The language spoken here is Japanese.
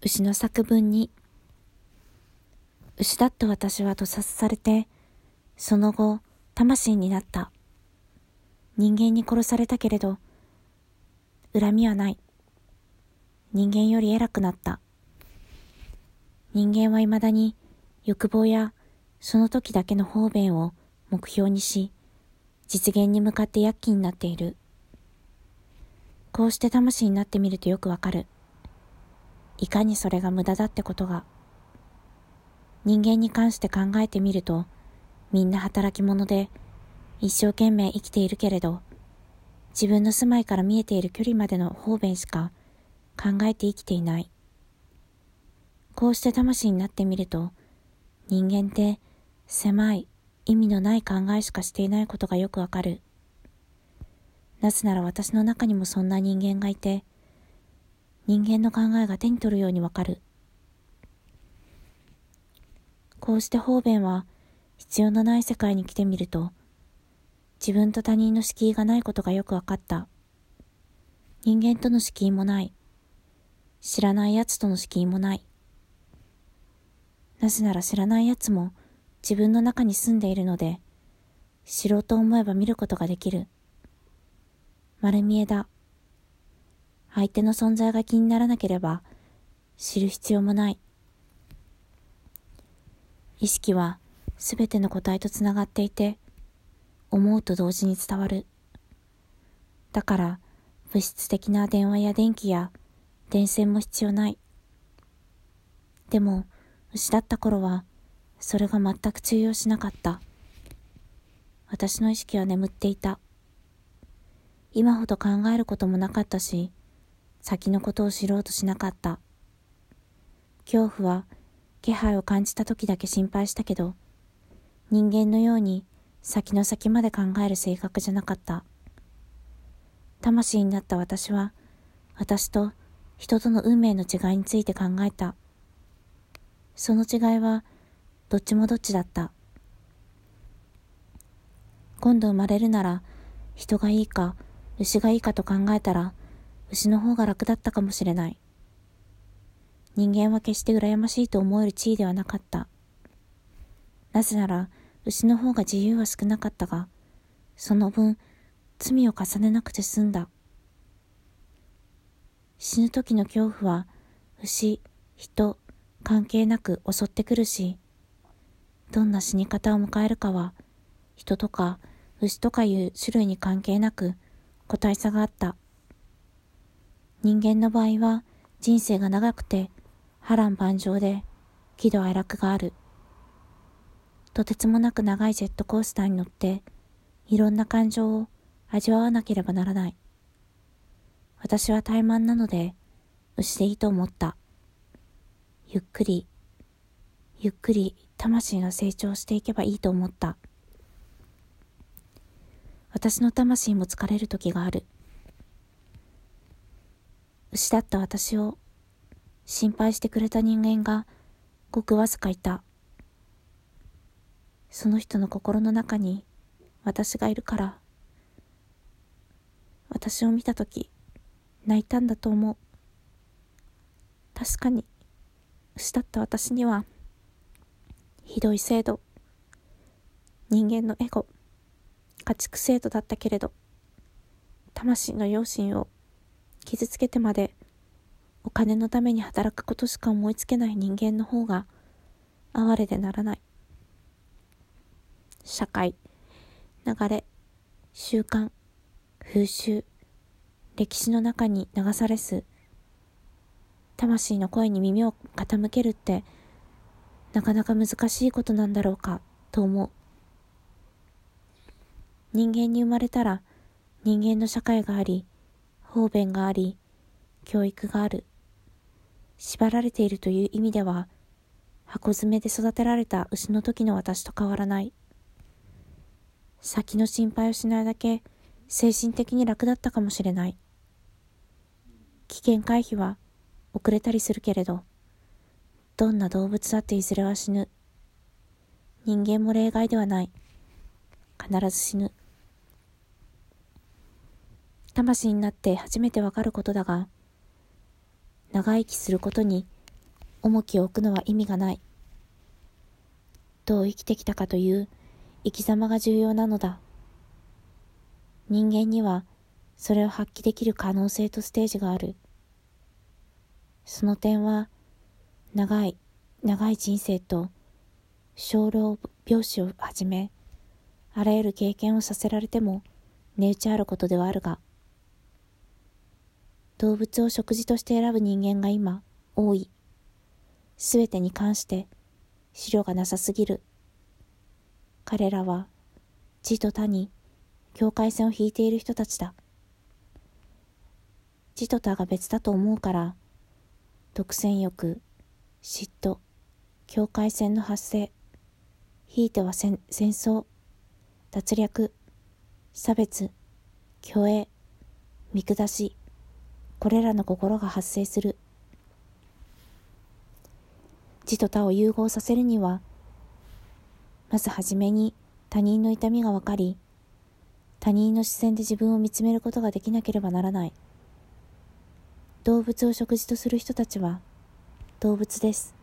牛の作文に、牛だった私は屠殺されて、その後、魂になった。人間に殺されたけれど、恨みはない。人間より偉くなった。人間は未だに欲望やその時だけの方便を目標にし、実現に向かって躍起になっている。こうして魂になってみるとよくわかる。いかにそれが無駄だってことが。人間に関して考えてみると、みんな働き者で、一生懸命生きているけれど、自分の住まいから見えている距離までの方便しか考えて生きていない。こうして魂になってみると、人間って狭い意味のない考えしかしていないことがよくわかる。なぜなら私の中にもそんな人間がいて、人間の考えが手に取るようにわかる。こうして方便は必要のない世界に来てみると、自分と他人の敷居がないことがよくわかった。人間との敷居もない。知らない奴との敷居もない。なぜなら知らない奴も自分の中に住んでいるので、知ろうと思えば見ることができる。丸見えだ。相手の存在が気にならなければ知る必要もない。意識はすべての個体とつながっていて、思うと同時に伝わる。だから物質的な電話や電気や電線も必要ない。でも、牛だった頃は、それが全く通用しなかった。私の意識は眠っていた。今ほど考えることもなかったし、先のことを知ろうとしなかった。恐怖は気配を感じた時だけ心配したけど、人間のように先の先まで考える性格じゃなかった。魂になった私は、私と人との運命の違いについて考えた。その違いは、どっちもどっちだった。今度生まれるなら、人がいいか、牛がいいかと考えたら、牛の方が楽だったかもしれない。人間は決して羨ましいと思える地位ではなかった。なぜなら、牛の方が自由は少なかったが、その分、罪を重ねなくて済んだ。死ぬ時の恐怖は、牛、人、関係なく襲ってくるし、どんな死に方を迎えるかは、人とか牛とかいう種類に関係なく、個体差があった。人間の場合は人生が長くて波乱万丈で喜怒哀楽がある。とてつもなく長いジェットコースターに乗っていろんな感情を味わわなければならない。私は怠慢なので牛でいいと思った。ゆっくり、ゆっくり魂が成長していけばいいと思った。私の魂も疲れる時がある。牛だった私を心配してくれた人間がごくわずかいた。その人の心の中に私がいるから、私を見たとき泣いたんだと思う。確かに、牛だった私には、ひどい制度、人間のエゴ、家畜制度だったけれど、魂の良心を傷つけてまでお金のために働くことしか思いつけない人間の方が哀れでならない。社会、流れ、習慣、風習、歴史の中に流されず、魂の声に耳を傾けるってなかなか難しいことなんだろうかと思う。人間に生まれたら人間の社会があり、方便があり、教育がある。縛られているという意味では、箱詰めで育てられた牛の時の私と変わらない。先の心配をしないだけ精神的に楽だったかもしれない。危険回避は遅れたりするけれど、どんな動物だっていずれは死ぬ。人間も例外ではない。必ず死ぬ。魂になって初めてわかることだが、長生きすることに重きを置くのは意味がない。どう生きてきたかという生き様が重要なのだ。人間にはそれを発揮できる可能性とステージがある。その点は長い長い人生と生老病死をはじめあらゆる経験をさせられても値打ちあることではあるが動物を食事として選ぶ人間が今多いすべてに関して資料がなさすぎる彼らは地と他に境界線を引いている人たちだ。地と他が別だと思うから、独占欲、嫉妬、境界線の発生、ひいては戦争、脱略、差別、虚栄、見下し、これらの心が発生する。自と他を融合させるには、まずはじめに他人の痛みがわかり、他人の視線で自分を見つめることができなければならない。動物を食事とする人たちは動物です。